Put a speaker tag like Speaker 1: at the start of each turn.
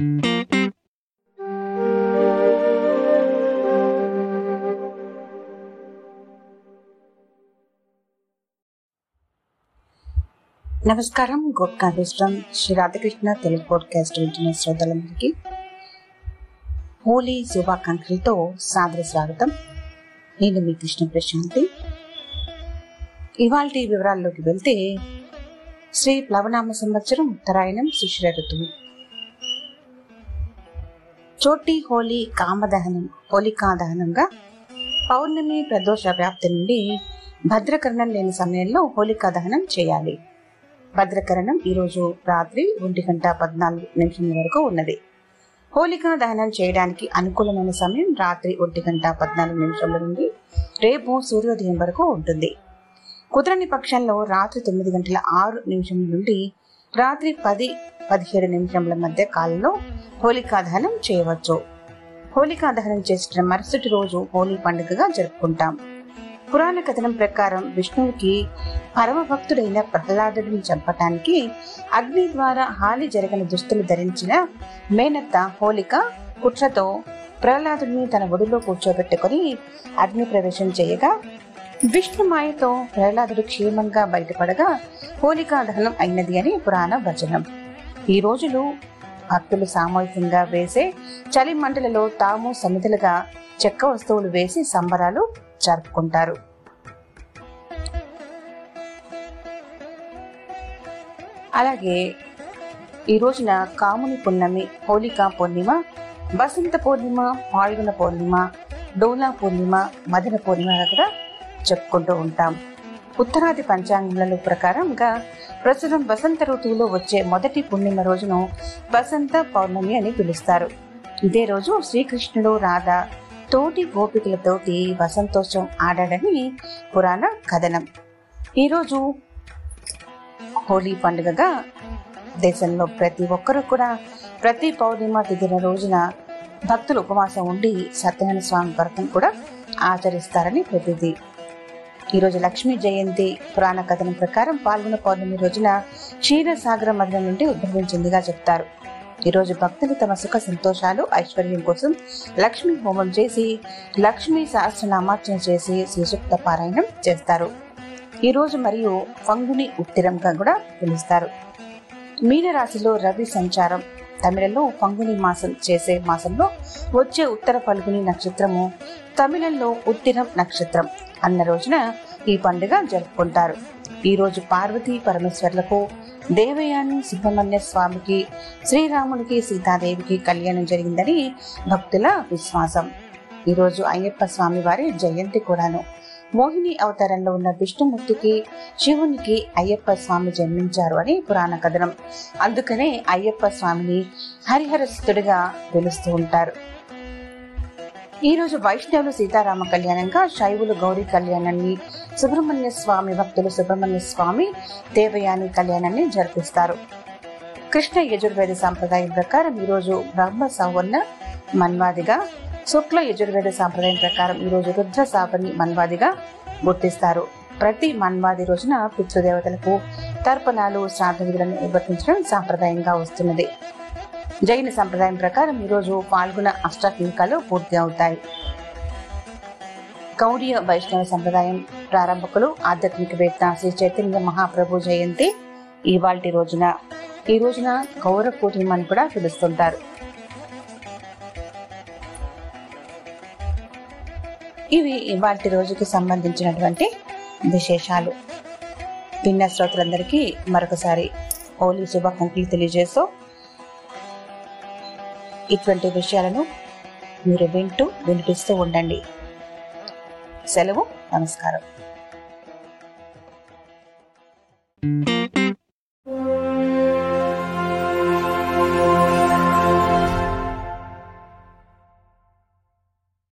Speaker 1: నమస్కారం గోపికాదృష్టం శ్రీ రాధకృష్ణ తెలుగు పాడ్కాస్ట్ వింటున్న శ్రోతలందరికీ హోలీ శుభాకాంక్షలతో సాదర స్వాగతం. నేను మీ కృష్ణ ప్రశాంతి. ఇవాళ వివరాల్లోకి వెళ్తే శ్రీ ప్లవనామ సంవత్సరం ఉత్తరాయణం శిశిర ఋతువు. చోటి హోలీ కామదహనం హోలికా దహనంగా పౌర్ణమి ప్రదోష వ్యాప్తి నుండి భద్రకరణం లేని సమయంలో హోలికా దహనం చేయాలి. భద్రకరణం ఈరోజు రాత్రి ఒంటి గంట పద్నాలుగు నిమిషం వరకు ఉన్నది. హోలికా దహనం చేయడానికి అనుకూలమైన సమయం రాత్రి ఒంటి గంట పద్నాలుగు నిమిషముల నుండి రేపు సూర్యోదయం వరకు ఉంటుంది. కుదరని పక్షంలో రాత్రి తొమ్మిది గంటల ఆరు నిమిషం నుండి రాత్రి పది పదిహేడు నిమిషముల మధ్య కాలంలో హోలికా దహనం చేయవచ్చు. హోలికా దహనం చేసిన మరుసటి రోజు హోలీ పండుగగా జరుపుకుంటాం. పురాణ కథనం ప్రకారం విష్ణువుకి పరమ భక్తుడైన ప్రహ్లాదుడిని చంపటానికి అగ్ని ద్వారా హాని జరగని దుస్తులు ధరించిన మేనత్త హోలిక కుట్రతో ప్రహ్లాదుడిని తన ఒడిలో కూర్చోబెట్టుకుని అగ్ని ప్రవేశం చేయగా విష్ణుమాయతో ప్రహ్లాదుడు క్షేమంగా బయటపడగా హోలికా దహనం అయినది అని పురాణ వచనం. ఈ రోజులు భక్తులు సామూహికంగా వేసే చలి మంటలలో తాము సమిధలుగా చెక్క వస్తువులు వేసి సంబరాలు జరుపుకుంటారు. అలాగే ఈ రోజున కాముని పున్నమి హోలికా పూర్ణిమ వసంత పూర్ణిమ పాల్గొన పూర్ణిమ డోలా పూర్ణిమ మదన పూర్ణిమగా కూడా చెప్పుకుంటూ ఉంటాం. ఉత్తరాది పంచాంగముల ప్రకారంగా ప్రస్తుతం వసంత ఋతువులో వచ్చే మొదటి పూర్ణిమ రోజును వసంత పౌర్ణమి అని పిలుస్తారు. ఇదే రోజు శ్రీకృష్ణుడు రాధ తోటి గోపికలతోటి వసంతోత్సవం ఆడాడని పురాణ కథనం. ఈరోజు హోలీ పండుగగా దేశంలో ప్రతి ఒక్కరూ కూడా ప్రతి పౌర్ణిమ తిథిన రోజున భక్తులు ఉపవాసం ఉండి సత్యనారాయణ స్వామి వ్రతం కూడా ఆచరిస్తారని ప్రతిది ఈరోజు లక్ష్మీ జయంతి పురాణ కథనం ప్రకారం పాల్గొన పౌర్ణమి రోజున క్షీరసాగర మదనం నుండి ఉద్భవించిందిగా చెప్తారు. ఈరోజు భక్తులు తమ సుఖ సంతోషాలు ఐశ్వర్యం కోసం లక్ష్మీ హోమం చేసి లక్ష్మీ సహస్రనామార్చన చేసి శ్రీసూక్త పారాయణం చేస్తారు. ఈ రోజు మరియు ఫంగుని ఉత్తిరంగా కూడా పిలుస్తారు. మీనరాశిలో రవి సంచారం. తమిళంలో ఫంగుని మాసం చేసే మాసంలో వచ్చే ఉత్తర ఫల్గుని నక్షత్రము తమిళంలో ఉత్తిరం నక్షత్రం అన్న రోజున ఈ పండుగ జరుపుకుంటారు. ఈ రోజు పార్వతీ పరమేశ్వర్లకు దేవయాని సుబ్రహ్మణ్య స్వామికి శ్రీరాముడికి సీతాదేవికి కళ్యాణం జరిగిందని భక్తుల విశ్వాసం. ఈరోజు అయ్యప్ప స్వామి వారి జయంతి కూడాను. మోహిని అవతారంలో ఉన్న విష్ణుమూర్తికి శివునికి అయ్యప్ప స్వామి జన్మించారు అని పురాణ కథనం. అందుకనే అయ్యప్ప స్వామిని హరిహరస్తుడిగా పిలుస్తూ ఉంటారు. ఈ రోజు వైష్ణవులు సీతారామ కళ్యాణంగా శైవులు గౌరీ కళ్యాణాన్ని సుబ్రహ్మణ్య స్వామి భక్తులు సుబ్రహ్మణ్య స్వామి దేవయాని కళ్యాణాన్ని జరిపిస్తారు. కృష్ణ యజుర్వేద సాంప్రదాయం ప్రకారం ఈరోజు బ్రహ్మ సవర్ణ మన్వాదిగా శుక్ల యజుర్వేద సాంప్రదాయం ప్రకారం ఈరోజు రుద్ర సాపని మన్వాదిగా గుర్తిస్తారు. ప్రతి మన్వాది రోజున పితృదేవతలకు తర్పణాలు శ్రాద్ధ విధులను నిర్వర్తించడం సాంప్రదాయంగా వస్తున్నది. జైన సంప్రదాయం ప్రకారం ఈరోజు పాల్గొన అష్టాత్మికాలు పూర్తి అవుతాయి. గౌడీయ వైష్ణవ సంప్రదాయం ప్రారంభకులు ఆధ్యాత్మికవేత్త శ్రీ చైతన్య మహాప్రభు జయంతి ఇవాల్టి రోజున. ఈ రోజున గౌరవ పూర్ణిమ అని కూడా పిలుస్తుంటారు. ఇవి ఇవాటి రోజుకి సంబంధించినటువంటి విశేషాలు. విన్న శ్రోతలందరికీ మరొకసారి హోలీ శుభాకాంక్షలు తెలియజేస్తూ ఇటువంటి విషయాలను మీరు వింటూ వినిపిస్తూ ఉండండి. సెలవు నమస్కారం.